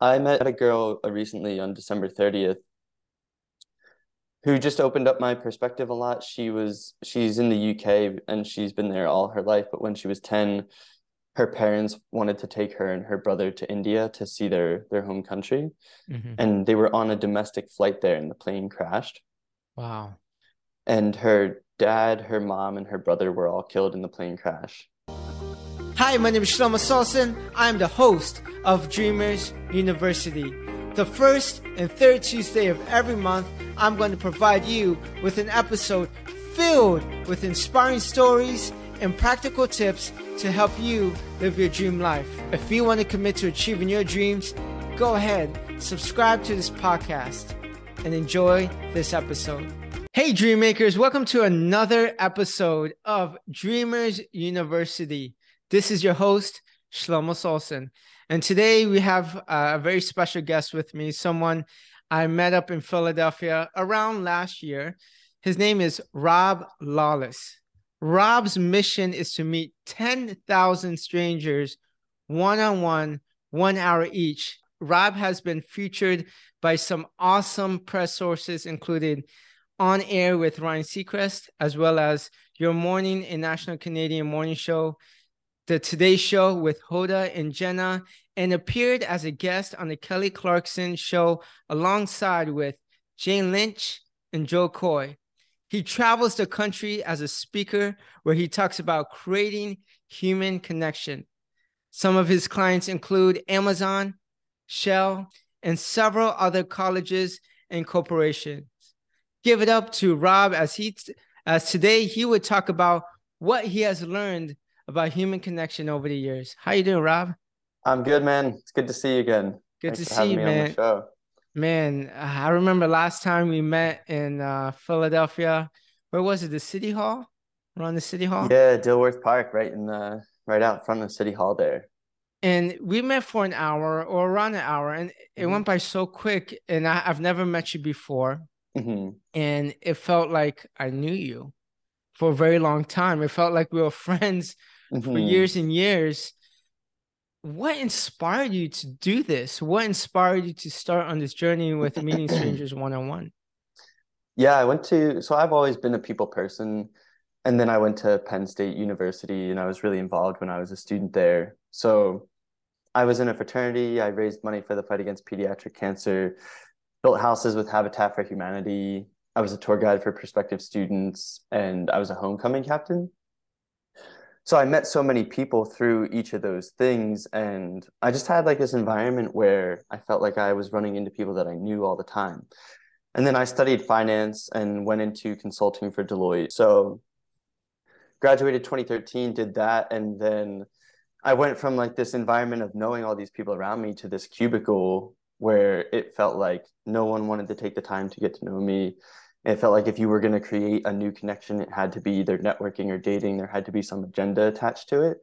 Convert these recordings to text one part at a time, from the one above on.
I met a girl uh, recently on December 30th who just opened up my perspective a lot. She was she's in the UK and she's been there all her life, but when she was 10, her parents wanted to take her and her brother to India to see their their home country. Mm-hmm. And they were on a domestic flight there and the plane crashed. Wow. And her dad, her mom, and her brother were all killed in the plane crash. Hi, my name is Shelomo Solson. I'm the host of Dreamers University. The first and third Tuesday of every month, I'm going to provide you with an episode filled with inspiring stories and practical tips to help you live your dream life. If you want to commit to achieving your dreams, go ahead, subscribe to this podcast, and enjoy this episode. Hey, Dreammakers, welcome to another episode of Dreamers University. This is your host, Shelomo Solson. And today we have uh, a very special guest with me, someone I met up in Philadelphia around last year. His name is Rob Lawless. Rob's mission is to meet 10,000 strangers one on one, one hour each. Rob has been featured by some awesome press sources, including On Air with Ryan Seacrest, as well as Your Morning and National Canadian Morning Show the Today Show with Hoda and Jenna, and appeared as a guest on the Kelly Clarkson Show alongside with Jane Lynch and Jo Koy. He travels the country as a speaker where he talks about creating human connection. Some of his clients include Amazon, Shell, and several other colleges and corporations. Give it up to Rob as he as today he would talk about what he has learned about human connection over the years. How you doing, Rob? I'm good, man. It's good to see you again. Good Thanks to see you, man. Man, I remember last time we met in uh, Philadelphia. Where was it? The City Hall? Around the City Hall? Yeah, Dilworth Park, right in the right out front of City Hall there. And we met for an hour or around an hour, and it mm-hmm. went by so quick. And I, have never met you before, mm-hmm. and it felt like I knew you for a very long time. It felt like we were friends mm-hmm. for years and years. What inspired you to do this? What inspired you to start on this journey with meeting strangers one on one? Yeah, I went to, so I've always been a people person. And then I went to Penn State University and I was really involved when I was a student there. So I was in a fraternity. I raised money for the fight against pediatric cancer, built houses with Habitat for Humanity. I was a tour guide for prospective students, and I was a homecoming captain so I met so many people through each of those things. And I just had like this environment where I felt like I was running into people that I knew all the time. And then I studied finance and went into consulting for Deloitte. So graduated 2013, did that. And then I went from like this environment of knowing all these people around me to this cubicle where it felt like no one wanted to take the time to get to know me it felt like if you were going to create a new connection, it had to be either networking or dating. There had to be some agenda attached to it.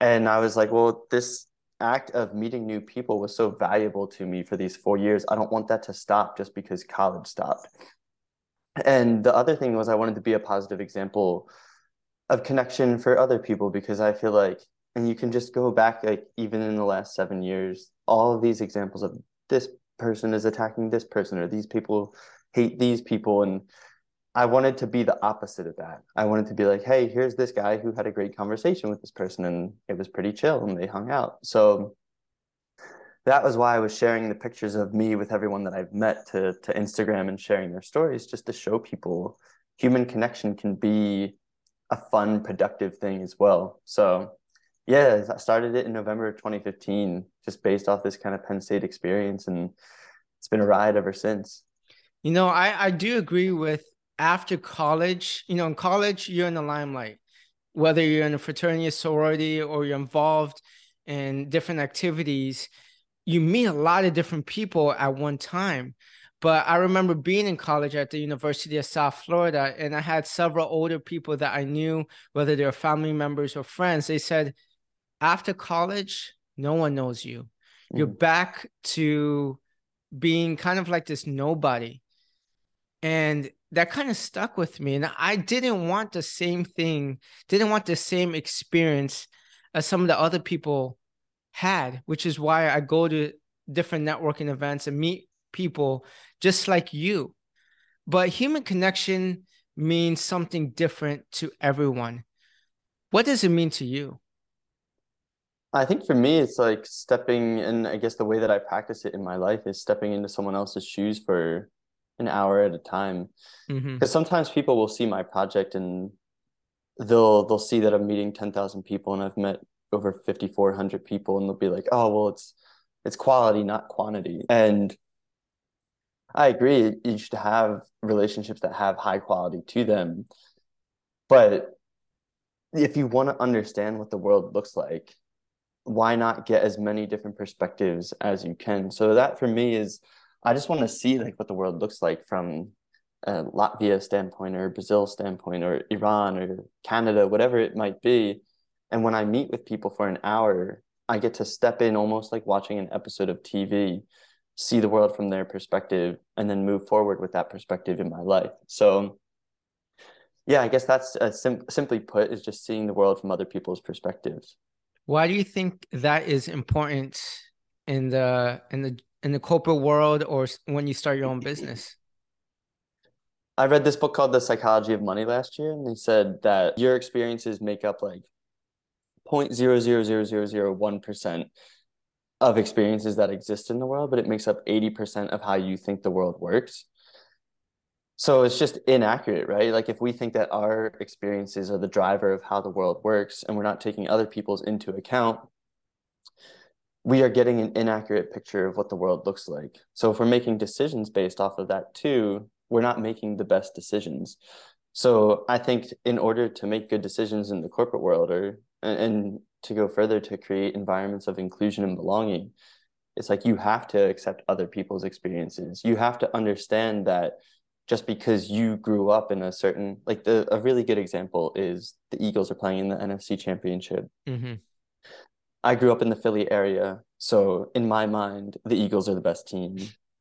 And I was like, well, this act of meeting new people was so valuable to me for these four years. I don't want that to stop just because college stopped. And the other thing was, I wanted to be a positive example of connection for other people because I feel like, and you can just go back, like, even in the last seven years, all of these examples of this person is attacking this person or these people hate these people and I wanted to be the opposite of that. I wanted to be like, hey, here's this guy who had a great conversation with this person and it was pretty chill and they hung out. So that was why I was sharing the pictures of me with everyone that I've met to to Instagram and sharing their stories just to show people human connection can be a fun, productive thing as well. So yeah, I started it in November of 2015, just based off this kind of Penn State experience and it's been a ride ever since. You know, I, I do agree with after college, you know, in college, you're in the limelight, whether you're in a fraternity, a sorority, or you're involved in different activities, you meet a lot of different people at one time. But I remember being in college at the University of South Florida, and I had several older people that I knew, whether they're family members or friends. They said, after college, no one knows you. Mm. You're back to being kind of like this nobody and that kind of stuck with me and i didn't want the same thing didn't want the same experience as some of the other people had which is why i go to different networking events and meet people just like you. But human connection means something different to everyone. What does it mean to you? I think for me, it's like stepping, and I guess the way that I practice it in my life is stepping into someone else's shoes for an hour at a time. Because mm-hmm. sometimes people will see my project and they'll they'll see that I'm meeting ten thousand people, and I've met over fifty four hundred people, and they'll be like, "Oh, well, it's it's quality, not quantity." And I agree, you should have relationships that have high quality to them, but if you want to understand what the world looks like why not get as many different perspectives as you can? So that for me is, I just want to see like what the world looks like from a Latvia standpoint or Brazil standpoint or Iran or Canada, whatever it might be. And when I meet with people for an hour, I get to step in almost like watching an episode of TV, see the world from their perspective, and then move forward with that perspective in my life. So, yeah, I guess that's uh, sim- simply put is just seeing the world from other people's perspectives. Why do you think that is important in the in the in the corporate world or when you start your own business? I read this book called The Psychology of Money last year, and they said that your experiences make up like 0.0000001% of experiences that exist in the world, but it makes up 80% of how you think the world works so it's just inaccurate right like if we think that our experiences are the driver of how the world works and we're not taking other people's into account we are getting an inaccurate picture of what the world looks like so if we're making decisions based off of that too we're not making the best decisions so i think in order to make good decisions in the corporate world or and to go further to create environments of inclusion and belonging it's like you have to accept other people's experiences you have to understand that just because you grew up in a certain like the a really good example is the Eagles are playing in the NFC Championship. Mm-hmm. I grew up in the Philly area, so in my mind, the Eagles are the best team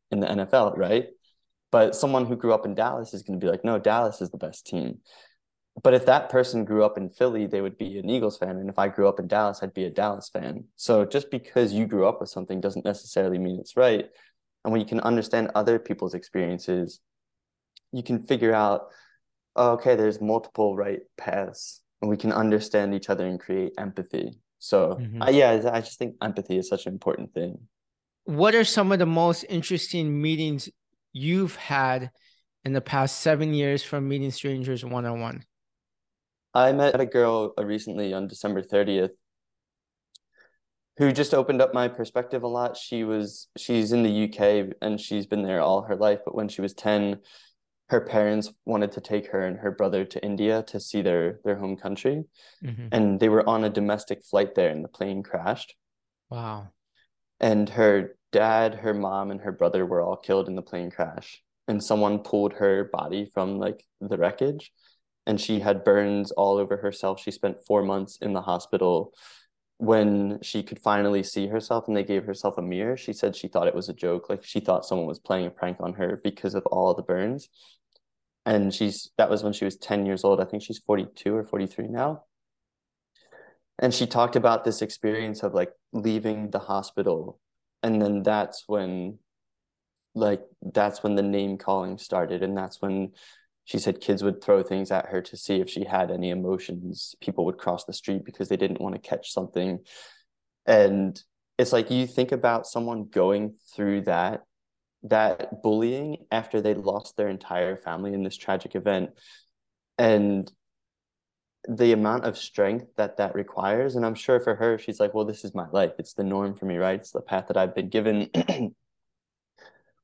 in the NFL, right? But someone who grew up in Dallas is going to be like, no, Dallas is the best team. But if that person grew up in Philly, they would be an Eagles fan. And if I grew up in Dallas, I'd be a Dallas fan. So just because you grew up with something doesn't necessarily mean it's right. And when you can understand other people's experiences you can figure out oh, okay there's multiple right paths and we can understand each other and create empathy so mm-hmm. uh, yeah i just think empathy is such an important thing. What are some of the most interesting meetings you've had in the past seven years from meeting strangers one-on-one? I met a girl uh, recently on december 30th who just opened up my perspective a lot. She was she's in the uk and she's been there all her life but when she was 10 her parents wanted to take her and her brother to India to see their their home country, mm-hmm. and they were on a domestic flight there, and the plane crashed. Wow! And her dad, her mom, and her brother were all killed in the plane crash, and someone pulled her body from like the wreckage, and she had burns all over herself. She spent four months in the hospital. When she could finally see herself and they gave herself a mirror, she said she thought it was a joke. Like she thought someone was playing a prank on her because of all the burns and she's that was when she was 10 years old. I think she's 42 or 43 now. And she talked about this experience of like leaving the hospital. And then that's when like that's when the name calling started. And that's when she said kids would throw things at her to see if she had any emotions. People would cross the street because they didn't want to catch something. And it's like you think about someone going through that that bullying after they lost their entire family in this tragic event. And the amount of strength that that requires and i'm sure for her she's like well this is my life. It's the norm for me right? It's the path that i've been given.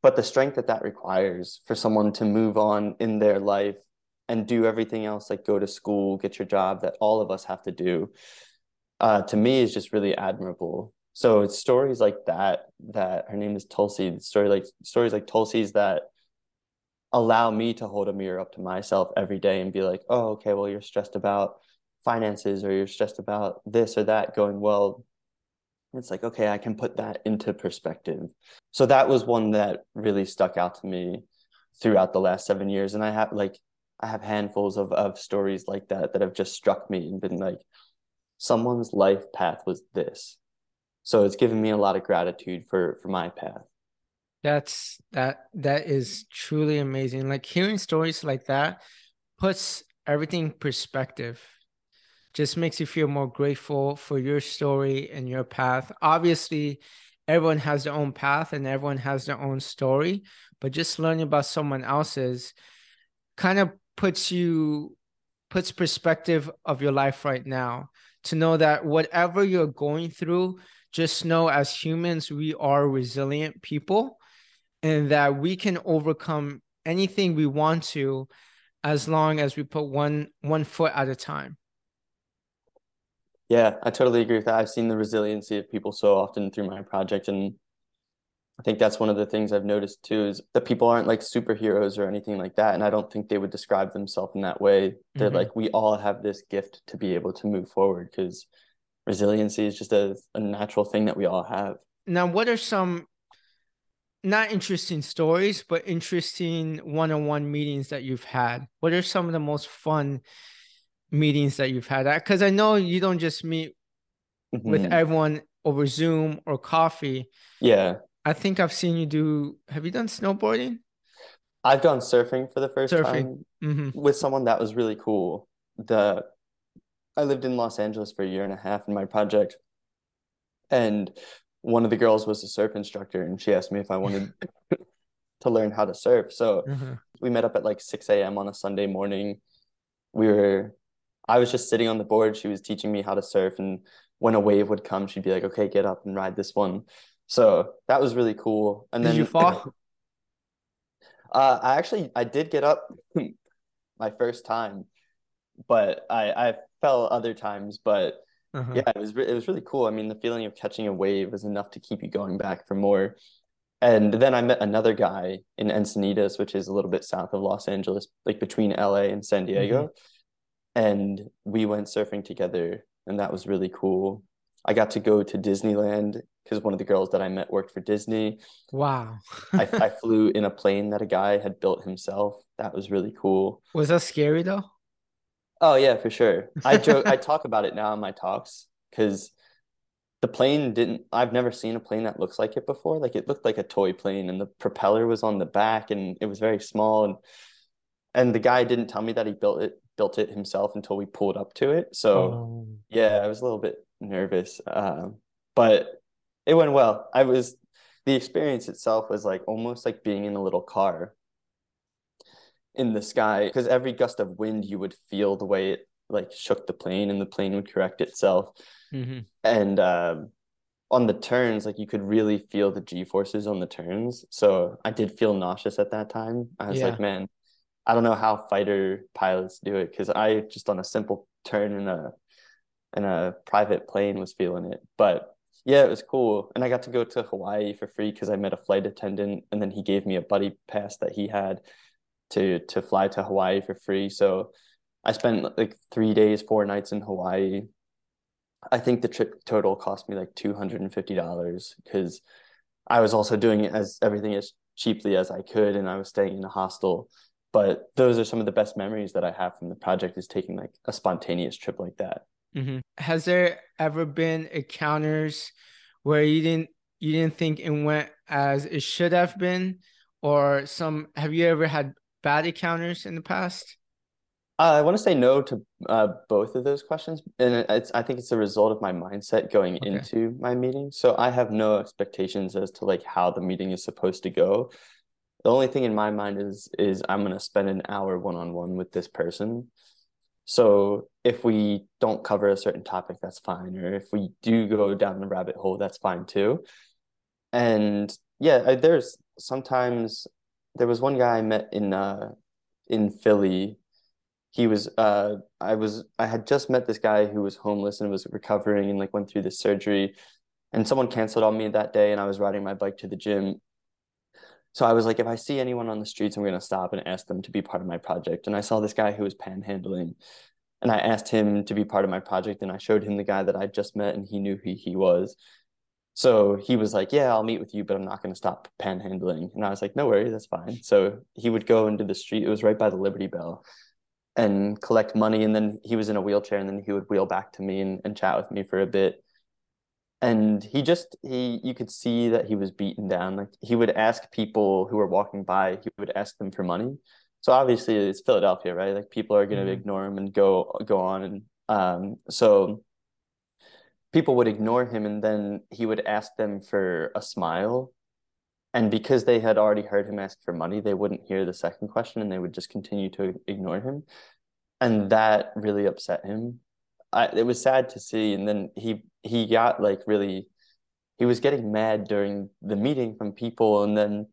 But the strength that that requires for someone to move on in their life and do everything else like go to school get your job that all of us have to do uh, to me is just really admirable so it's stories like that that her name is Tulsi. Story like stories like Tulsi's that allow me to hold a mirror up to myself every day and be like, oh, okay, well, you're stressed about finances or you're stressed about this or that going well. It's like, okay, I can put that into perspective. So that was one that really stuck out to me throughout the last seven years. And I have like I have handfuls of, of stories like that that have just struck me and been like, someone's life path was this So it's given me a lot of gratitude for for my path. That's that that is truly amazing. Like hearing stories like that puts everything perspective. Just makes you feel more grateful for your story and your path. Obviously, everyone has their own path and everyone has their own story, but just learning about someone else's kind of puts you puts perspective of your life right now to know that whatever you're going through just know as humans we are resilient people and that we can overcome anything we want to as long as we put one one foot at a time. Yeah i totally agree with that. I've seen the resiliency of people so often through my project and i think that's one of the things i've noticed too is that people aren't like superheroes or anything like that and i don't think they would describe themselves in that way. They're mm-hmm. like we all have this gift to be able to move forward because resiliency is just a, a natural thing that we all have now what are some not interesting stories, but interesting one-on-one meetings that you've had. What are some of the most fun meetings that you've had? Because I know you don't just meet mm-hmm. with everyone over Zoom or coffee. Yeah. I think I've seen you do. Have you done snowboarding? I've done surfing for the first surfing. time mm-hmm. with someone that was really cool. The I lived in Los Angeles for a year and a half in my project, and one of the girls was a surf instructor and she asked me if I wanted to learn how to surf. So mm-hmm. we met up at like 6 a.m. on a Sunday morning. We were, I was just sitting on the board. She was teaching me how to surf. And when a wave would come, she'd be like, okay, get up and ride this one. So that was really cool. And did then you fall? uh, I actually, I did get up my first time, but I, I fell other times, but uh-huh. Yeah, it was it was really cool. I mean, the feeling of catching a wave was enough to keep you going back for more. And then I met another guy in Encinitas, which is a little bit south of Los Angeles, like between LA and San Diego. Mm-hmm. And we went surfing together, and that was really cool. I got to go to Disneyland because one of the girls that I met worked for Disney. Wow. I, I flew in a plane that a guy had built himself. That was really cool. Was that scary though? Oh yeah, for sure. I joke. I talk about it now in my talks because the plane didn't. I've never seen a plane that looks like it before. Like it looked like a toy plane, and the propeller was on the back, and it was very small. And and the guy didn't tell me that he built it built it himself until we pulled up to it. So oh. yeah, I was a little bit nervous, uh, but it went well. I was the experience itself was like almost like being in a little car in the sky because every gust of wind you would feel the way it like shook the plane and the plane would correct itself. Mm-hmm. and um, on the turns like you could really feel the g forces on the turns. So i did feel nauseous at that time. I was yeah. like man i don't know how fighter pilots do it because i just on a simple turn in a in a private plane was feeling it. But yeah it was cool. And i got to go to hawaii for free because i met a flight attendant and then he gave me a buddy pass that he had to to fly to Hawaii for free. So I spent like three days, four nights in Hawaii. I think the trip total cost me like two hundred and fifty dollars because I was also doing it as everything as cheaply as I could, and I was staying in a hostel. But those are some of the best memories that I have from the project is taking like a spontaneous trip like that. Mm-hmm. Has there ever been encounters where you didn't you didn't think it went as it should have been, or some? Have you ever had bad encounters in the past? Uh, I want to say no to uh, both of those questions, and it's I think it's a result of my mindset going okay. into my meeting. So I have no expectations as to like how the meeting is supposed to go. The only thing in my mind is is I'm gonna spend an hour one on one with this person. So if we don't cover a certain topic, that's fine, or if we do go down the rabbit hole, that's fine too. And yeah, there's sometimes there was one guy I met in uh in Philly. He was uh I was I had just met this guy who was homeless and was recovering and like went through this surgery and someone canceled on me that day and I was riding my bike to the gym. So I was like if I see anyone on the streets I'm to stop and ask them to be part of my project and I saw this guy who was panhandling and I asked him to be part of my project and I showed him the guy that I just met and he knew who he was so he was like, Yeah, I'll meet with you, but I'm not going to stop panhandling. And I was like, No worries, that's fine. So he would go into the street, it was right by the Liberty Bell, and collect money. And then he was in a wheelchair, and then he would wheel back to me and, and chat with me for a bit. and he just he you could see that he was beaten down like he would ask people who were walking by he would ask them for money so obviously it's philadelphia right like people are going to mm-hmm. ignore him and go go on and um so people would ignore him and then he would ask them for a smile. And because they had already heard him ask for money they wouldn't hear the second question and they would just continue to ignore him. And that really upset him. I, it was sad to see and then he he got like really he was getting mad during the meeting from people and then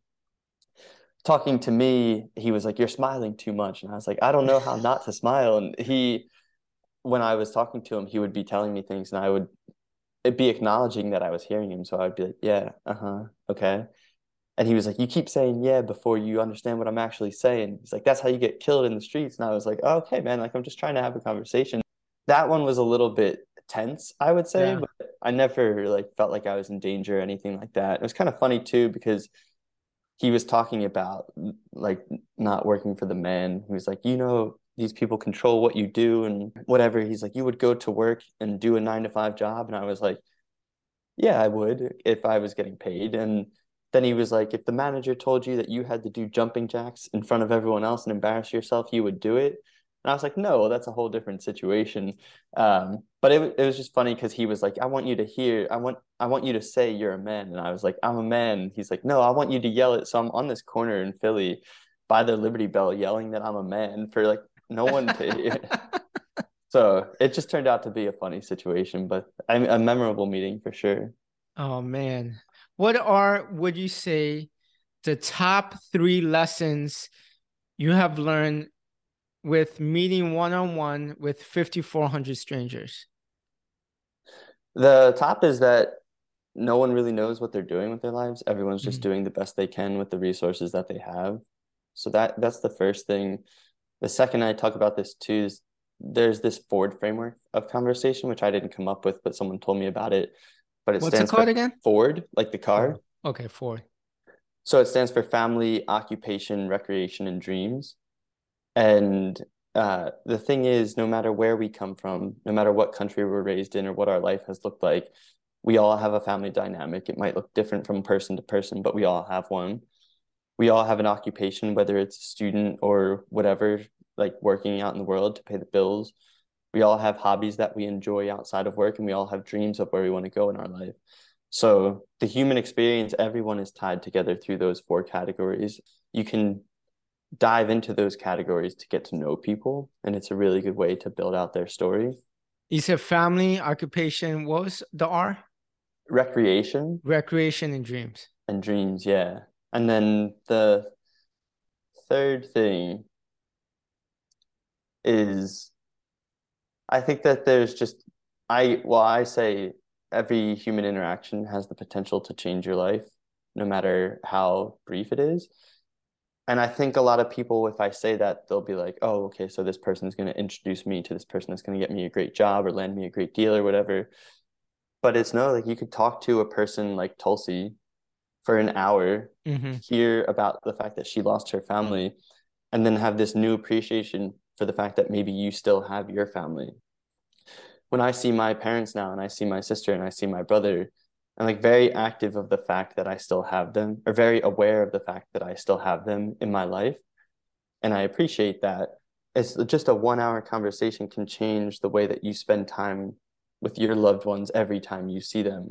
talking to me he was like you're smiling too much. And i was like i don't know how not to smile. And he when i was talking to him he would be telling me things and i would be acknowledging that i was hearing him so i'd be like yeah uh-huh okay and he was like you keep saying yeah before you understand what i'm actually saying he's like that's how you get killed in the streets and i was like oh, okay man like i'm just trying to have a conversation that one was a little bit tense, I would say, yeah. but I never like felt like I was in danger or anything like that. It was kind of funny too because he was talking about like not working for the man. He was like, you know, these people control what you do and whatever. He's like, you would go to work and do a nine to five job. And I was like, yeah, I would if I was getting paid. And then he was like, if the manager told you that you had to do jumping jacks in front of everyone else and embarrass yourself, you would do it. And I was like, no, that's a whole different situation. Um, but it, it was just funny because he was like, I want you to hear, I want, I want you to say you're a man. And I was like, I'm a man. He's like, no, I want you to yell it. So I'm on this corner in Philly by the Liberty Bell yelling that I'm a man for like no one hear. so it just turned out to be a funny situation, but a memorable meeting for sure. Oh man. What are, would you say, the top three lessons you have learned with meeting one on one with 5,400 strangers? The top is that no one really knows what they're doing with their lives. Everyone's just mm-hmm. doing the best they can with the resources that they have. So that that's the first thing. The second I talk about this too is there's this Ford framework of conversation, which I didn't come up with, but someone told me about it. But it What's stands it called for again? Ford, like the car. Okay, Ford. So it stands for family, occupation, recreation, and dreams. And uh, the thing is, no matter where we come from, no matter what country we're raised in or what our life has looked like, we all have a family dynamic. It might look different from person to person, but we all have one. We all have an occupation, whether it's a student or whatever, like working out in the world to pay the bills. We all have hobbies that we enjoy outside of work, and we all have dreams of where we want to go in our life. So, the human experience, everyone is tied together through those four categories. You can dive into those categories to get to know people and it's a really good way to build out their story you said family occupation what was the r recreation recreation and dreams and dreams yeah and then the third thing is i think that there's just i well i say every human interaction has the potential to change your life no matter how brief it is and I think a lot of people, if I say that, they'll be like, oh, okay, so this person is going to introduce me to this person that's going to get me a great job or land me a great deal or whatever. But it's no, like you could talk to a person like Tulsi for an hour, mm-hmm. hear about the fact that she lost her family, and then have this new appreciation for the fact that maybe you still have your family. When I see my parents now and I see my sister and I see my brother, and like very active of the fact that I still have them, or very aware of the fact that I still have them in my life. And I appreciate that. It's just a one hour conversation can change the way that you spend time with your loved ones every time you see them.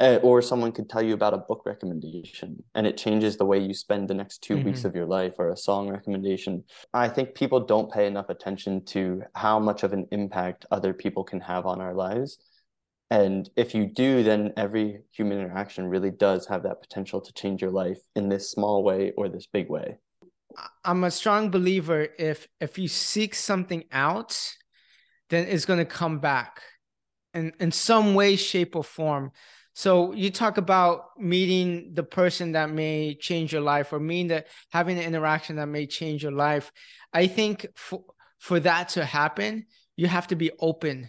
Uh, or someone could tell you about a book recommendation and it changes the way you spend the next 2 mm-hmm. weeks of your life or a song recommendation. I think people don't pay enough attention to how much of an impact other people can have on our lives and if you do, then every human interaction really does have that potential to change your life in this small way or this big way. I'm a strong believer if if you seek something out, then it's going to come back in in some way, shape, or form. So you talk about meeting the person that may change your life, or meeting that having an interaction that may change your life. I think for for that to happen, you have to be open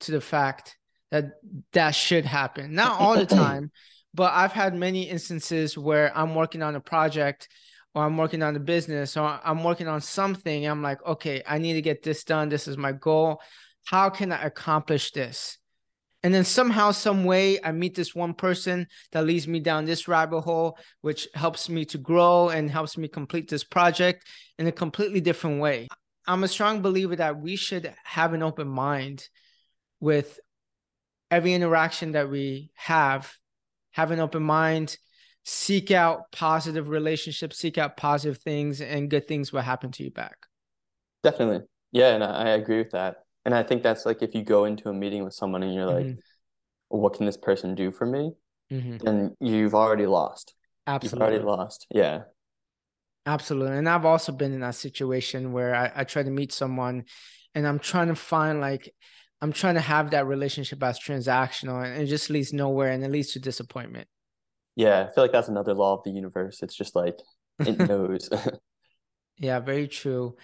to the fact that that should happen. Not all the time, but I've had many instances where I'm working on a project or I'm working on a business or I'm working on something. I'm like, okay, I need to get this done. This is my goal. How can I accomplish this? And then somehow some way i meet this one person that leads me down this rabbit hole which helps me to grow and helps me complete this project in a completely different way. I'm a strong believer that we should have an open mind with every interaction that we have. Have an open mind seek out positive relationships seek out positive things and good things will happen to you back. Definitely. Yeah and i, agree with that and I think that's like if you go into a meeting with someone and you're like, mm-hmm. what can this person do for me? Mm-hmm. Then you've already lost. Absolutely. You've already lost. Yeah. Absolutely. And I've also been in that situation where I, I try to meet someone and I'm trying to find like I'm trying to have that relationship as transactional and it just leads nowhere and it leads to disappointment. Yeah, I feel like that's another law of the universe. It's just like it knows. yeah, very true.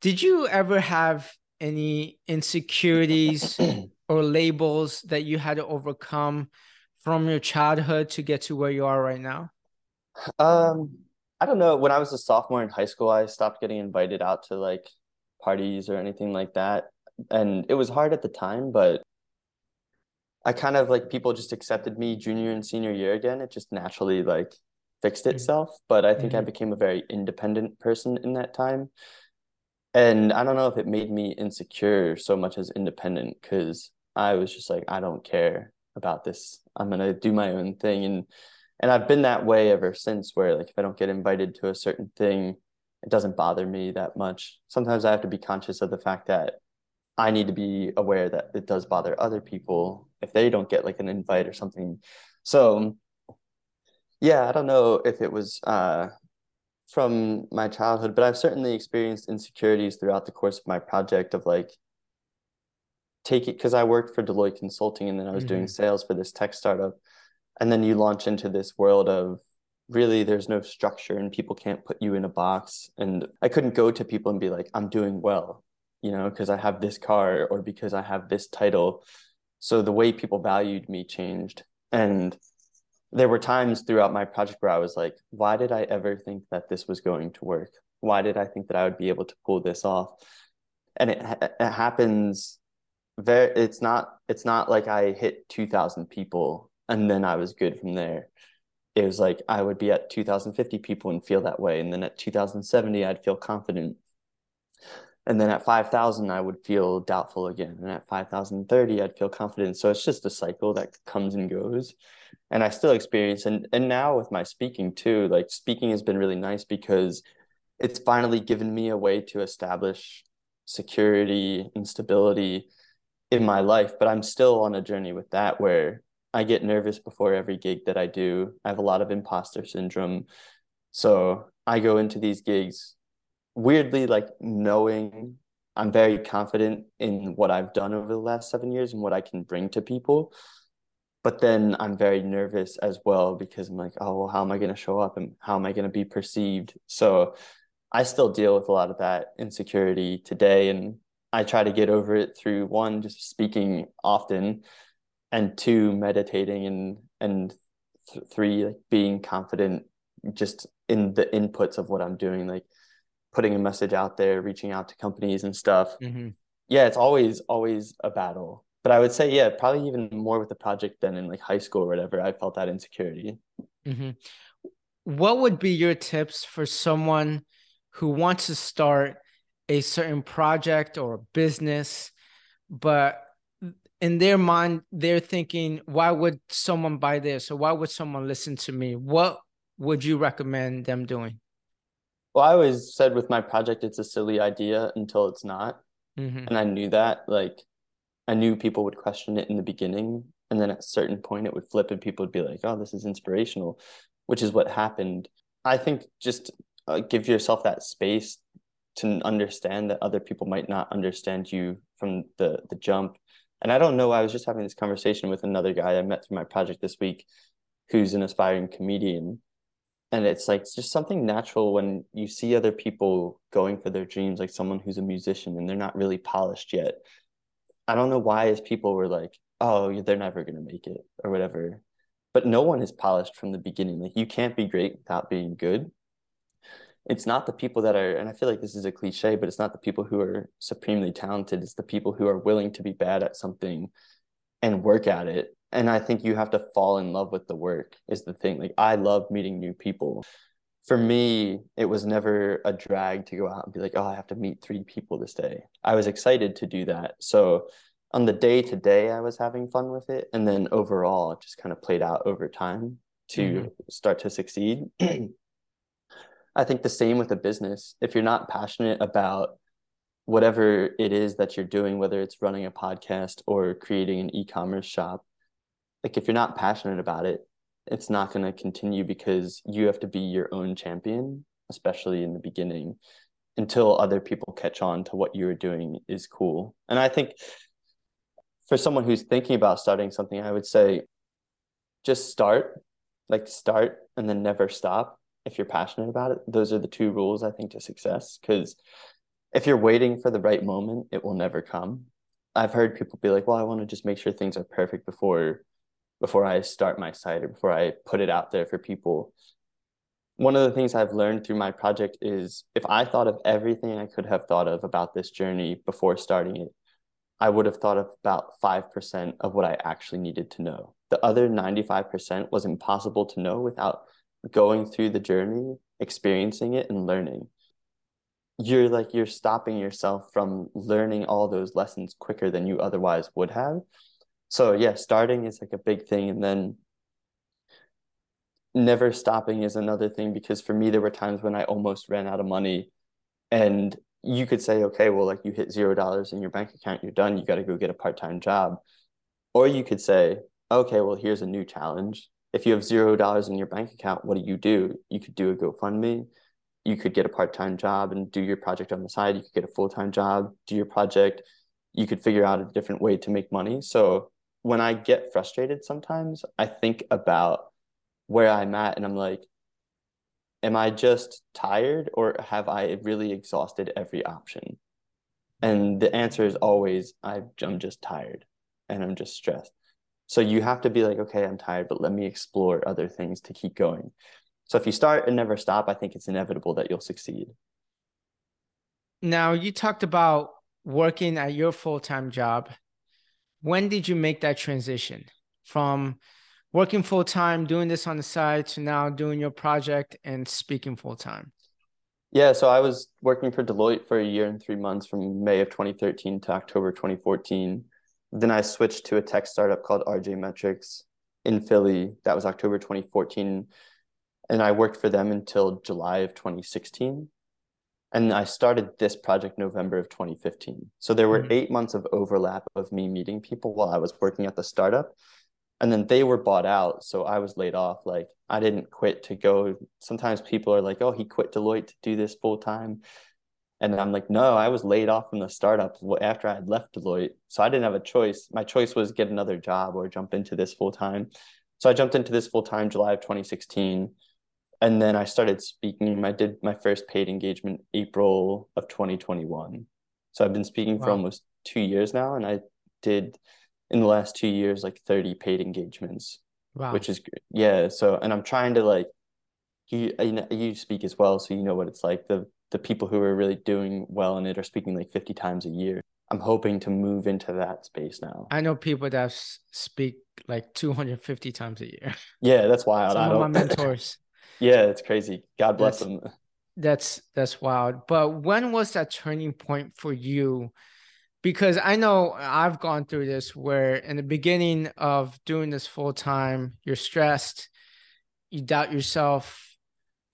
Did you ever have any insecurities or labels that you had to overcome from your childhood to get to where you are right now? Um, I don't know. When I was a sophomore in high school, I stopped getting invited out to like parties or anything like that. And it was hard at the time, but I kind of like people just accepted me junior and senior year again. It just naturally like fixed mm-hmm. itself. But I think mm-hmm. I became a very independent person in that time and I don't know if it made me insecure so much as independent because I was just like, I don't care about this. I'm gonna do my own thing, and and I've been that way ever since. Where like if I don't get invited to a certain thing, it doesn't bother me that much. Sometimes I have to be conscious of the fact that I need to be aware that it does bother other people if they don't get like an invite or something. So yeah, I don't know if it was uh from my childhood, but I've certainly experienced insecurities throughout the course of my project of like take it because I worked for Deloitte Consulting and then I was mm-hmm. doing sales for this tech startup. And then you launch into this world of really there's no structure and people can't put you in a box. And I couldn't go to people and be like, I'm doing well, you know, because I have this car or because I have this title. So the way people valued me changed. And there were times throughout my project where I was like, why did I ever think that this was going to work? Why did I think that I would be able to pull this off? And it, it happens very it's not it's not like I hit 2000 people and then I was good from there. It was like I would be at 2050 people and feel that way and then at 2070 I'd feel confident. And then at 5000 I would feel doubtful again and at 5030 I'd feel confident. So it's just a cycle that comes and goes and I still experience and and now with my speaking too, like speaking has been really nice because it's finally given me a way to establish security and stability in my life, but I'm still on a journey with that where I get nervous before every gig that I do. I have a lot of imposter syndrome. So I go into these gigs weirdly like knowing I'm very confident in what I've done over the last seven years and what I can bring to people but then I'm very nervous as well because I'm like, oh, well, how am I going to show up and how am I going to be perceived? So I still deal with a lot of that insecurity today. And I try to get over it through one, just speaking often, and two, meditating, and, and th- three, like being confident just in the inputs of what I'm doing, like putting a message out there, reaching out to companies and stuff. Mm-hmm. Yeah, it's always, always a battle but I would say, yeah, probably even more with the project than in like high school or whatever. I felt that insecurity. Mm-hmm. What would be your tips for someone who wants to start a certain project or business, but in their mind, they're thinking, why would someone buy this or why would someone listen to me? What would you recommend them doing? Well, I always said with my project, it's a silly idea until it's not. Mm-hmm. And I knew that. Like, I knew people would question it in the beginning, and then at a certain point it would flip, and people would be like, "Oh, this is inspirational," which is what happened. I think just uh, give yourself that space to understand that other people might not understand you from the the jump. And I don't know. I was just having this conversation with another guy I met through my project this week, who's an aspiring comedian, and it's like it's just something natural when you see other people going for their dreams, like someone who's a musician and they're not really polished yet I don't know why as people were like, oh, they're never gonna make it or whatever. But no one is polished from the beginning. Like you can't be great without being good. It's not the people that are, and I feel like this is a cliche, but it's not the people who are supremely talented. It's the people who are willing to be bad at something and work at it. And I think you have to fall in love with the work is the thing. Like I love meeting new people. For me, it was never a drag to go out and be like, oh, I have to meet three people this day. I was excited to do that. So on the day to day, I was having fun with it. And then overall, it just kind of played out over time to mm-hmm. start to succeed. I think the same with a business. If you're not passionate about whatever it is that you're doing, whether it's running a podcast or creating an e-commerce shop, like if you're not passionate about it, it's not going to continue because you have to be your own champion, especially in the beginning, until other people catch on to what you're doing is cool. And I think for someone who's thinking about starting something, I would say just start, like start and then never stop if you're passionate about it. Those are the two rules I think to success because if you're waiting for the right moment, it will never come. I've heard people be like, "Well, I want to just make sure things are perfect before before I start my site or before I put it out there for people." One of the things I've learned through my project is if I thought of everything I could have thought of about this journey before starting it, I would have thought of about 5% of what I actually needed to know. The other 95% was impossible to know without going through the journey, experiencing it, and learning. You're like, you're stopping yourself from learning all those lessons quicker than you otherwise would have. So, yeah, starting is like a big thing. And then never stopping is another thing because for me, there were times when I almost ran out of money and you could say, okay, well, like you hit zero dollars in your bank account, you're done. You got to go get a part time job. Or you could say, okay, well, here's a new challenge. If you have zero dollars in your bank account, what do you do? You could do a GoFundMe. You could get a part time job and do your project on the side. You could get a full time job, do your project. You could figure out a different way to make money. So when I get frustrated sometimes, I think about where I'm at and I'm like, am I just tired or have I really exhausted every option? And the answer is always I'm just tired and I'm just stressed. So you have to be like, okay, I'm tired, but let me explore other things to keep going. So if you start and never stop, I think it's inevitable that you'll succeed. Now, you talked about working at your full time job. When did you make that transition from working full time, doing this on the side to now doing your project and speaking full time? Yeah, so I was working for Deloitte for a year and three months from May of 2013 to October 2014. Then I switched to a tech startup called RJ Metrics in Philly. That was October 2014. And I worked for them until July of 2016. And I started this project November of 2015. So there were mm-hmm. eight months of overlap of me meeting people while I was working at the startup. And then they were bought out. So i was laid off. Like i didn't quit to go. Sometimes people are like oh he quit deloitte to do this full time and i'm like no i was laid off from the startup after i had left deloitte. So i didn't have a choice. My choice was get another job or jump into this full time so i jumped into this full time july of 2016 and then i started speaking i did my first paid engagement april of 2021 so i've been speaking wow. for almost two years now and i did in the last two years like 30 paid engagements wow. which is yeah so and i'm trying to like you you, speak as well so you know what it's like. The the people who are really doing well in it are speaking like 50 times a year. I'm hoping to move into that space now. I know people that speak like 250 times a year. Yeah that's wild. Some of my mentors yeah it's crazy god bless that's, them that's that's wild but when was that turning point for you because I know I've gone through this where in the beginning of doing this full time, you're stressed, you doubt yourself,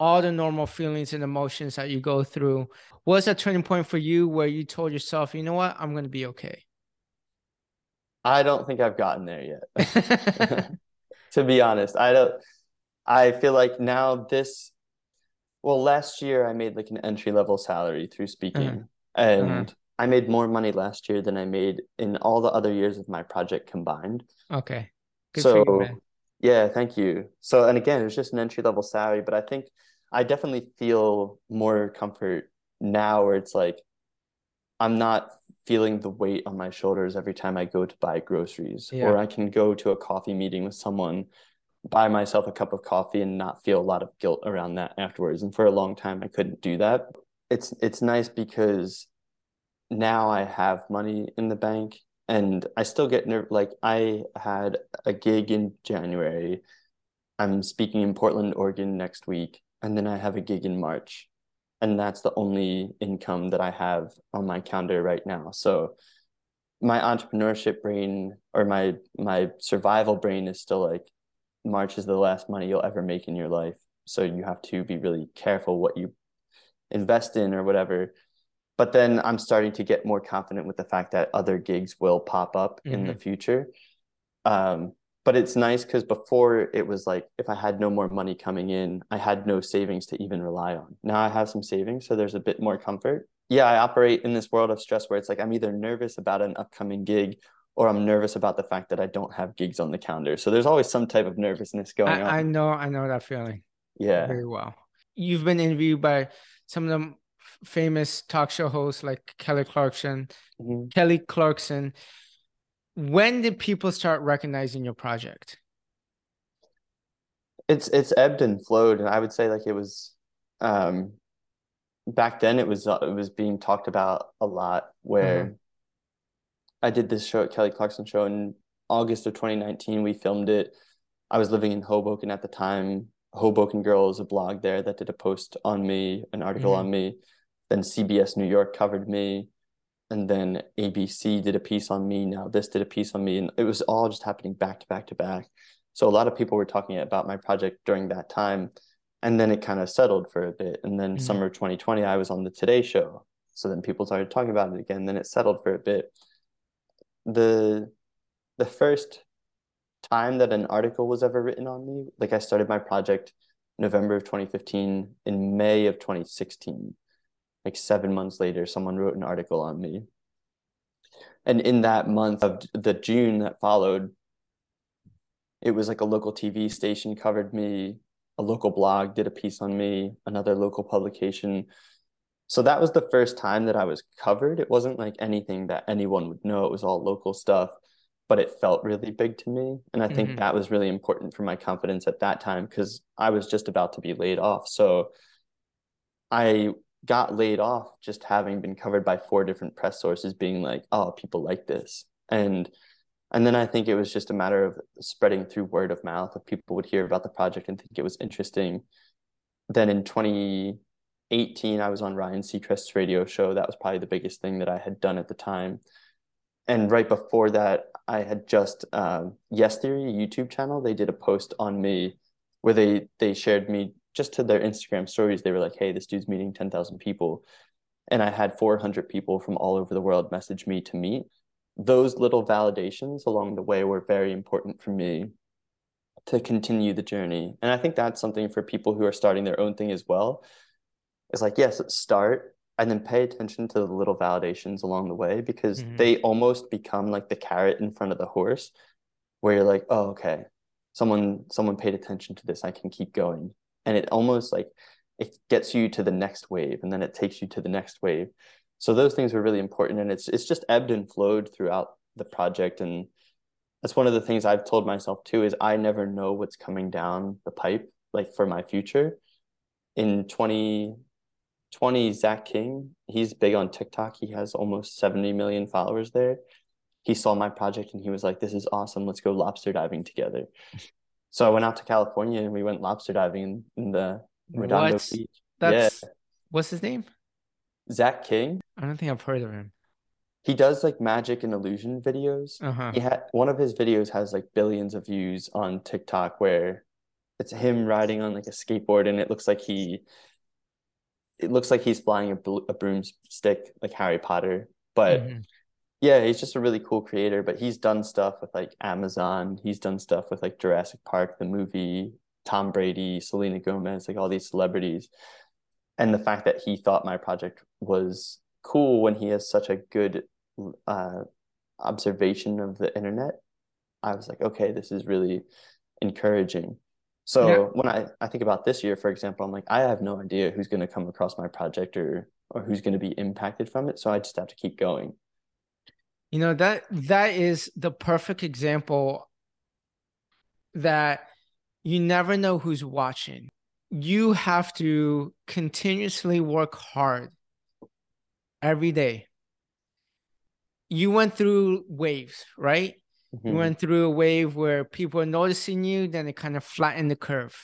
all the normal feelings and emotions that you go through. Was that turning point for you where you told yourself, you know what, I'm going to be okay? I don't think I've gotten there yet. to be honest, I don't. I feel like now this. Well, last year I made like an entry level salary through speaking, uh-huh. and uh-huh I made more money last year than I made in all the other years of my project combined. Okay. Good so, you, yeah, thank you. So, and again, it was just an entry level salary, but I think I definitely feel more comfort now where it's like I'm not feeling the weight on my shoulders every time I go to buy groceries, yeah. or I can go to a coffee meeting with someone, buy myself a cup of coffee, and not feel a lot of guilt around that afterwards. And for a long time, I couldn't do that. It's it's nice because now I have money in the bank and I still get nerve. Like I had a gig in January. I'm speaking in Portland, Oregon next week, and then I have a gig in March, and that's the only income that I have on my calendar right now. So my entrepreneurship brain or my my survival brain is still like March is the last money you'll ever make in your life. So you have to be really careful what you invest in or whatever but then I'm starting to get more confident with the fact that other gigs will pop up mm-hmm. in the mm-hmm. future. Um, but it's nice because before it was like if I had no more money coming in, I had no savings to even rely on. Now I have some savings, so there's a bit more comfort. Yeah, I operate in this world of stress where it's like I'm either nervous about an upcoming gig or I'm nervous about the fact that I don't have gigs on the calendar. So there's always some type of nervousness going I, on. I know, I know that feeling. Yeah. Very well. You've been interviewed by some of the famous talk show hosts like Kelly Clarkson. Mm-hmm. Kelly Clarkson. When did people start recognizing your project? It's it's ebbed and flowed, and I would say like it was, um, back then it was uh, it was being talked about a lot. Where mm-hmm. I did this show at Kelly Clarkson show in August of 2019. We filmed it. I was living in Hoboken at the time. Hoboken Girl is a blog there that did a post on me, an article mm-hmm. on me then CBS New York covered me, and then ABC did a piece on me. NowThis did a piece on me, and it was all just happening back to back to back. So a lot of people were talking about my project during that time, and then it kind of settled for a bit. And then mm-hmm. summer 2020, I was on the Today Show, so then people started talking about it again. Then it settled for a bit. The the first time that an article was ever written on me, like I started my project November of 2015. In May of 2016, like seven months later, someone wrote an article on me. And in that month of the June that followed, it was like a local TV station covered me, a local blog did a piece on me, another local publication. So that was the first time that I was covered. It wasn't like anything that anyone would know. It was all local stuff, but it felt really big to me. And I think mm-hmm. that was really important for my confidence at that time because I was just about to be laid off. So I got laid off just having been covered by four different press sources being like oh people like this and and then i think it was just a matter of spreading through word of mouth if people would hear about the project and think it was interesting then in 2018 i was on ryan seacrest's radio show. That was probably the biggest thing that i had done at the time. And right before that i had just uh, yes theory youtube channel. They did a post on me where they they shared me just to their Instagram stories, they were like, "Hey, this dude's meeting ten thousand people," and I had four hundred people from all over the world message me to meet. Those little validations along the way were very important for me to continue the journey, and I think that's something for people who are starting their own thing as well. It's like, yes, start and then pay attention to the little validations along the way because mm-hmm. they almost become like the carrot in front of the horse, where you're like, "Oh, okay." Someone someone paid attention to this. I can keep going and it almost like it gets you to the next wave and then it takes you to the next wave so those things were really important and it's it's just ebbed and flowed throughout the project and that's one of the things I've told myself too is I never know what's coming down the pipe like for my future in 2020 Zach King he's big on TikTok he has almost 70 million followers there he saw my project and he was like this is awesome let's go lobster diving together so I went out to California and we went lobster diving in, in the Redondo what? Beach. That's yeah. what's his name? Zach King. I don't think I've heard of him. He does like magic and illusion videos. Uh-huh. He had one of his videos has like billions of views on TikTok where it's him riding on like a skateboard and it looks like he it looks like he's flying a, a broomstick like Harry Potter, but mm-hmm yeah, he's just a really cool creator, but he's done stuff with like Amazon. He's done stuff with like Jurassic Park, the movie, Tom Brady, Selena Gomez, like all these celebrities. And the fact that he thought my project was cool when he has such a good uh, observation of the internet, I was like, okay, this is really encouraging. So yeah. when I, I think about this year, for example, I'm like, I have no idea who's going to come across my project or or who's going to be impacted from it. So I just have to keep going. You know that that is the perfect example that you never know who's watching. You have to continuously work hard every day you went through waves, right? Mm-hmm. You went through a wave where people are noticing you, then it kind of flattened the curve.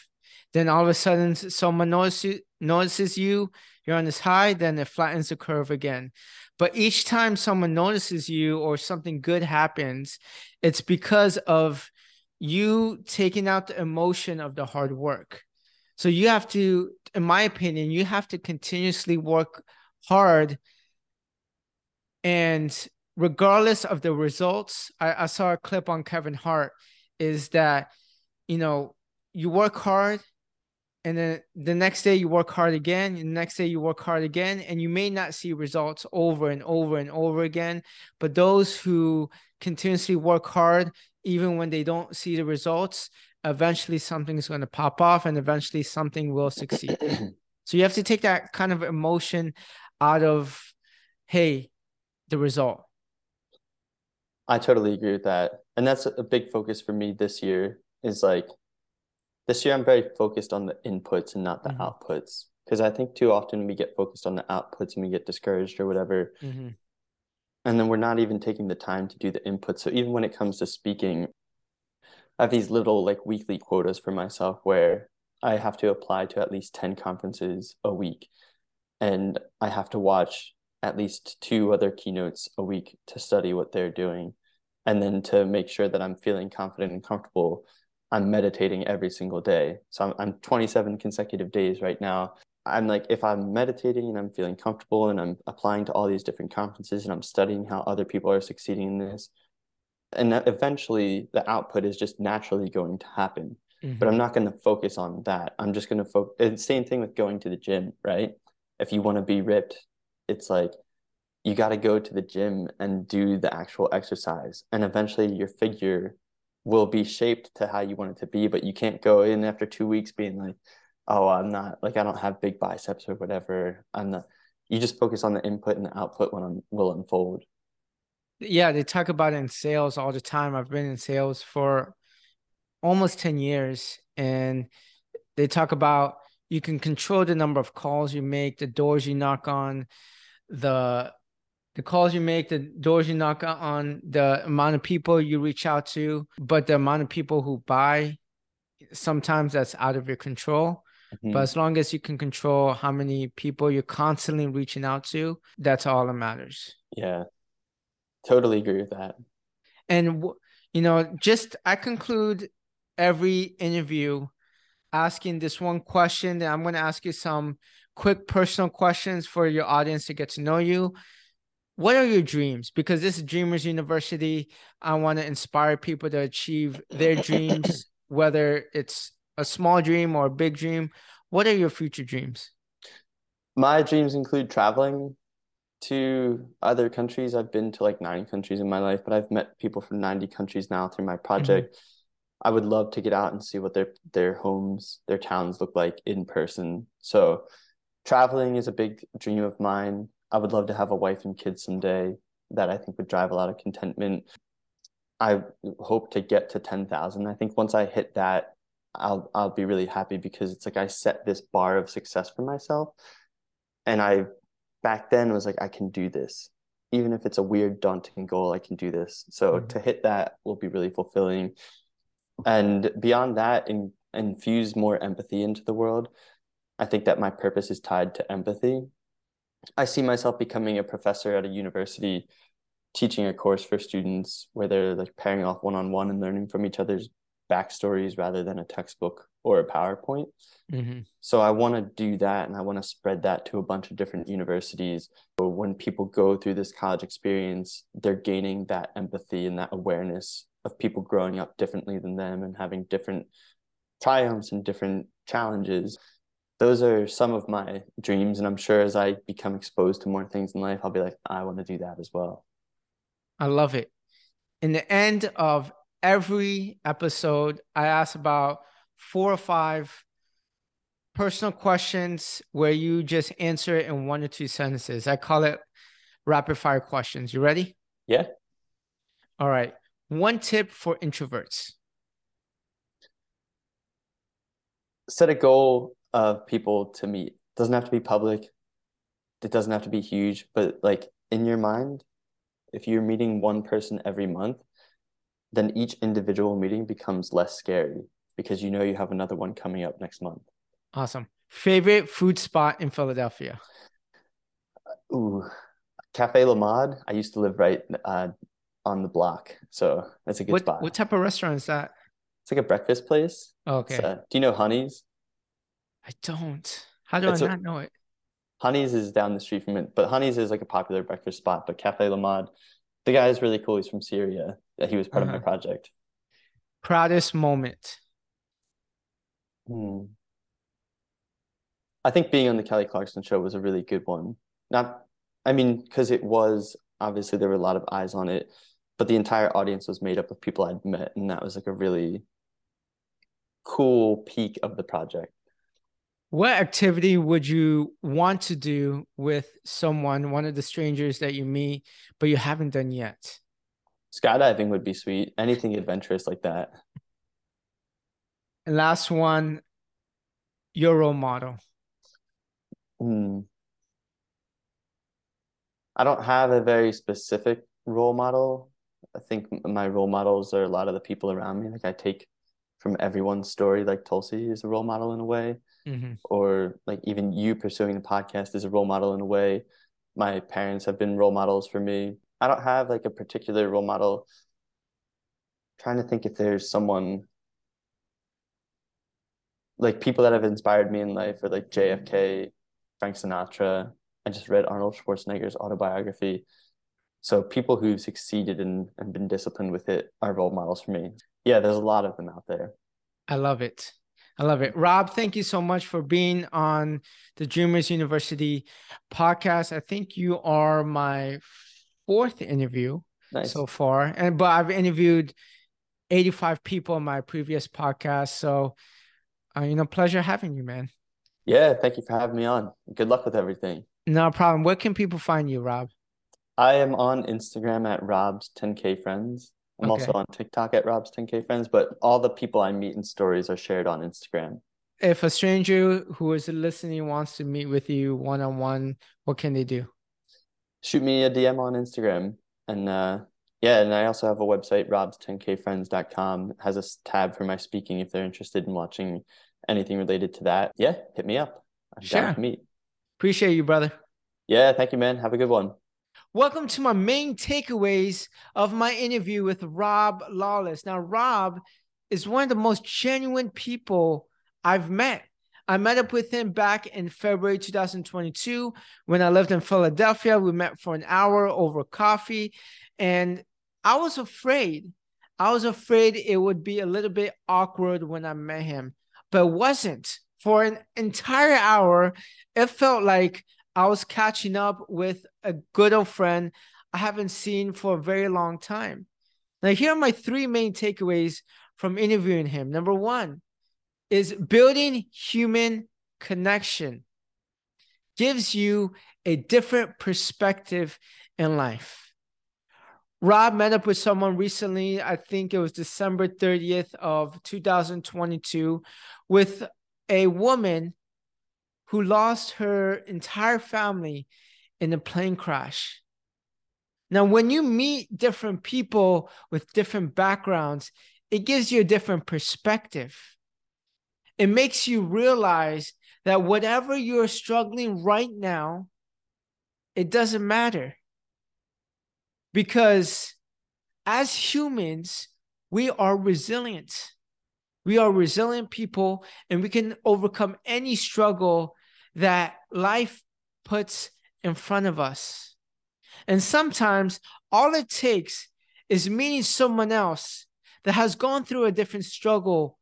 Then all of a sudden, someone notices notices you. You're on this high, then it flattens the curve again. But each time someone notices you or something good happens, it's because of you taking out the emotion of the hard work. So you have to, in my opinion, you have to continuously work hard. And regardless of the results, I, I saw a clip on Kevin Hart is that, you know, you work hard and then the next day you work hard again and the next day you work hard again and you may not see results over and over and over again but those who continuously work hard even when they don't see the results eventually something is going to pop off and eventually something will succeed. So you have to take that kind of emotion out of hey the result i totally agree with that and that's a big focus for me this year is like this year I'm very focused on the inputs and not the mm-hmm. outputs because I think too often we get focused on the outputs and we get discouraged or whatever. Mm-hmm. And then we're not even taking the time to do the inputs. So even when it comes to speaking, I have these little like weekly quotas for myself where I have to apply to at least 10 conferences a week. And I have to watch at least two other keynotes a week to study what they're doing. And then to make sure that I'm feeling confident and comfortable I'm meditating every single day. So I'm, I'm 27 consecutive days right now. I'm like, if I'm meditating and I'm feeling comfortable and I'm applying to all these different conferences and I'm studying how other people are succeeding in this, and eventually the output is just naturally going to happen. Mm-hmm. But I'm not going to focus on that. I'm just going to focus. Same thing with going to the gym, right? If you want to be ripped, it's like you got to go to the gym and do the actual exercise. And eventually your figure will be shaped to how you want it to be, but you can't go in after two weeks being like, oh, I'm not like I don't have big biceps or whatever. I'm not. You just focus on the input and the output when I'm will unfold. Yeah, they talk about it in sales all the time. I've been in sales for almost 10 years and they talk about you can control the number of calls you make, the doors you knock on, the the calls you make, the doors you knock on, the amount of people you reach out to, but the amount of people who buy, sometimes that's out of your control. Mm-hmm. But as long as you can control how many people you're constantly reaching out to, that's all that matters. Yeah, totally agree with that. And, you know, just I conclude every interview asking this one question. That I'm going to ask you some quick personal questions for your audience to get to know you what are your dreams? Because this is Dreamers University. I want to inspire people to achieve their dreams, whether it's a small dream or a big dream. What are your future dreams? My dreams include traveling to other countries. I've been to like nine countries in my life, but I've met people from 90 countries now through my project. Mm-hmm. I would love to get out and see what their their homes, their towns look like in person. So traveling is a big dream of mine. I would love to have a wife and kids someday that I think would drive a lot of contentment. I hope to get to 10,000. I think once I hit that, I'll I'll be really happy because it's like I set this bar of success for myself. And I back then was like I can do this. Even if it's a weird daunting goal, I can do this. So mm-hmm. to hit that will be really fulfilling. And beyond that, in, infuse more empathy into the world. I think that my purpose is tied to empathy I see myself becoming a professor at a university, teaching a course for students where they're like pairing off one on one and learning from each other's backstories rather than a textbook or a PowerPoint. Mm-hmm. So I want to do that and I want to spread that to a bunch of different universities. So when people go through this college experience, they're gaining that empathy and that awareness of people growing up differently than them and having different triumphs and different challenges those are some of my dreams and i'm sure as i become exposed to more things in life i'll be like i want to do that as well. I love it. In the end of every episode i ask about four or five personal questions where you just answer it in one or two sentences. I call it rapid fire questions. You ready? Yeah. All right. One tip for introverts. Set a goal of people to meet. It doesn't have to be public. It doesn't have to be huge, but like in your mind, if you're meeting one person every month, then each individual meeting becomes less scary because you know you have another one coming up next month. Awesome. Favorite food spot in Philadelphia? Ooh, Cafe La Maude. I used to live right uh, on the block, so that's a good what, spot. What type of restaurant is that? It's like a breakfast place. Okay. Uh, do you know Honey's? I don't. How do It's I a- not know it? Honey's is down the street from it, but Honey's is like a popular breakfast spot. But Cafe La Maude, the guy is really cool. He's from Syria. Yeah, he was part of my Uh-huh. project. Proudest moment. Hmm. I think being on the Kelly Clarkson show was a really good one. Not, I mean, because it was obviously there were a lot of eyes on it, but the entire audience was made up of people I'd met, and that was like a really cool peak of the project. What activity would you want to do with someone, one of the strangers that you meet, but you haven't done yet? Skydiving would be sweet. Anything adventurous like that. And last one, your role model. Hmm. I don't have a very specific role model. I think my role models are a lot of the people around me. Like I take from everyone's story, like Tulsi is a role model in a way, Mhm. or like even you pursuing the podcast is a role model in a way. My parents have been role models for me. I don't have like a particular role model. Trying to think if there's someone like people that have inspired me in life are like JFK, Frank Sinatra. I just read Arnold Schwarzenegger's autobiography. So people who've succeeded and, and been disciplined with it are role models for me. Yeah, there's a lot of them out there. I love it. I love it. Rob, thank you so much for being on the Dreamers University podcast. I think you are my fourth interview Nice. so far. And but I've interviewed 85 people on my previous podcast. So uh, you know, pleasure having you, man. Yeah, thank you for having me on. Good luck with everything. No problem. Where can people find you, Rob? I am on Instagram at Rob's 10K Friends. I'm also on TikTok at Rob's 10K Friends, but all the people I meet in stories are shared on Instagram. If a stranger who is listening wants to meet with you one on one, what can they do? Shoot me a DM on Instagram. And uh yeah, and I also have a website, robs10kfriends.com. It has a tab for my speaking if they're interested in watching anything related to that. Yeah, hit me up. I'm Sure. to meet. Appreciate you, brother. Yeah, thank you, man. Have a good one. Welcome to my main takeaways of my interview with Rob Lawless. Now, Rob is one of the most genuine people I've met. I met up with him back in February 2022 when I lived in Philadelphia. We met for an hour over coffee, and I was afraid. I was afraid it would be a little bit awkward when I met him, but wasn't. For an entire hour, it felt like I was catching up with a good old friend I haven't seen for a very long time. Now, here are my three main takeaways from interviewing him. Number one is building human connection gives you a different perspective in life. Rob met up with someone recently, I think it was December 30th of 2022, with a woman who lost her entire family in a plane crash. Now, when you meet different people with different backgrounds, it gives you a different perspective. It makes you realize that whatever you're struggling right now, it doesn't matter. Because as humans, we are resilient. We are resilient people and we can overcome any struggle that life puts in front of us. And sometimes all it takes is meeting someone else that has gone through a different struggle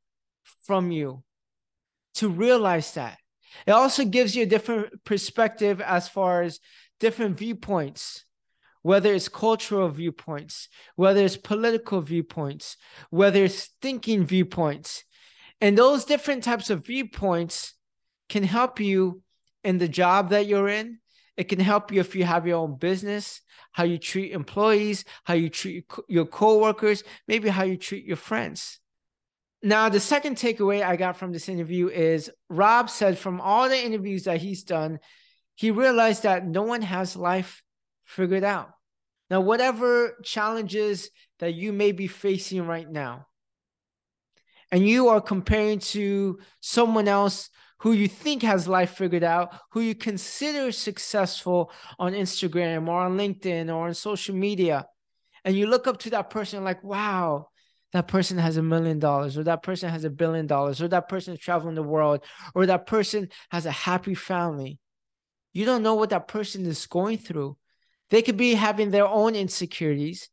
from you to realize that. It also gives you a different perspective as far as different viewpoints, whether it's cultural viewpoints, whether it's political viewpoints, whether it's thinking viewpoints. And those different types of viewpoints can help you in the job that you're in. It can help you if you have your own business, how you treat employees, how you treat your coworkers, maybe how you treat your friends. Now, the second takeaway I got from this interview is Rob said from all the interviews that he's done, he realized that no one has life figured out. Now, whatever challenges that you may be facing right now, and you are comparing to someone else who you think has life figured out, who you consider successful on Instagram or on LinkedIn or on social media, and you look up to that person like, wow, that person has a million dollars, or that person has a billion dollars, or that person is traveling the world, or that person has a happy family. You don't know what that person is going through. They could be having their own insecurities.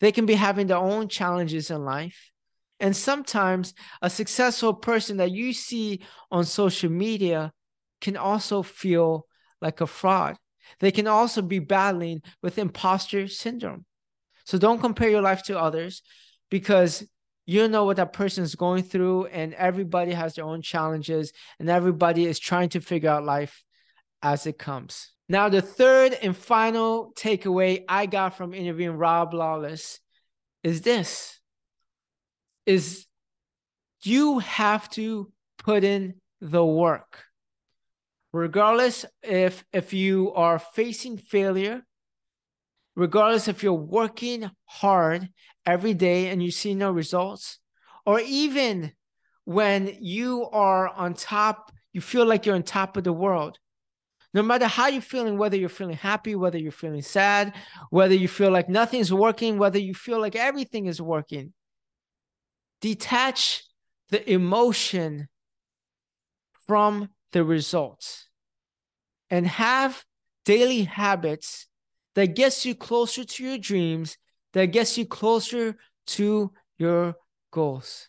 They can be having their own challenges in life. And sometimes a successful person that you see on social media can also feel like a fraud. They can also be battling with imposter syndrome. So don't compare your life to others because you know what that person is going through, and everybody has their own challenges, and everybody is trying to figure out life as it comes. Now, the third and final takeaway I got from interviewing Rob Lawless is this is you have to put in the work. Regardless if if you are facing failure, regardless if you're working hard every day and you see no results, or even when you are on top, you feel like you're on top of the world. No matter how you're feeling, whether you're feeling happy, whether you're feeling sad, whether you feel like nothing's working, whether you feel like everything is working, detach the emotion from the results and have daily habits that gets you closer to your dreams that gets you closer to your goals.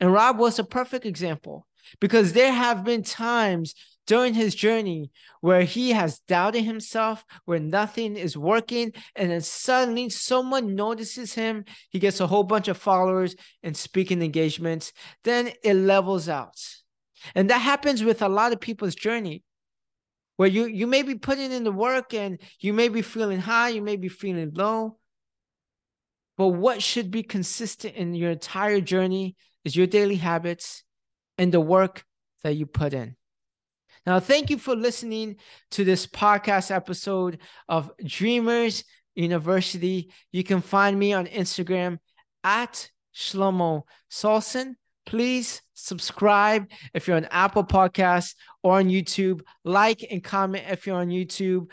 And rob was a perfect example because there have been times during his journey where he has doubted himself, where nothing is working, and then suddenly someone notices him. He gets a whole bunch of followers and speaking engagements. Then it levels out. And that happens with a lot of people's journey where you you may be putting in the work and you may be feeling high, you may be feeling low. But what should be consistent in your entire journey is your daily habits and the work that you put in. Now, thank you for listening to this podcast episode of Dreamers University. You can find me on Instagram at Shelomo Solson. Please subscribe if you're on Apple Podcasts or on YouTube. Like and comment if you're on YouTube.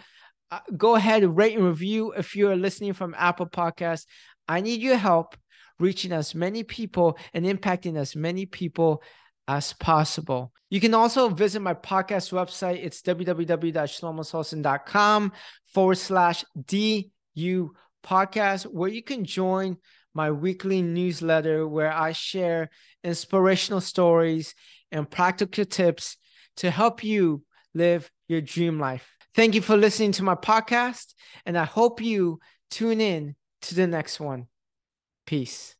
Uh, go ahead rate and review if you're listening from Apple Podcasts. I need your help reaching as many people and impacting as many people as possible. You can also visit my podcast website. It's www.shelomosolson.com forward slash DU podcast, where you can join my weekly newsletter where I share inspirational stories and practical tips to help you live your dream life. Thank you for listening to my podcast, and I hope you tune in to the next one. Peace.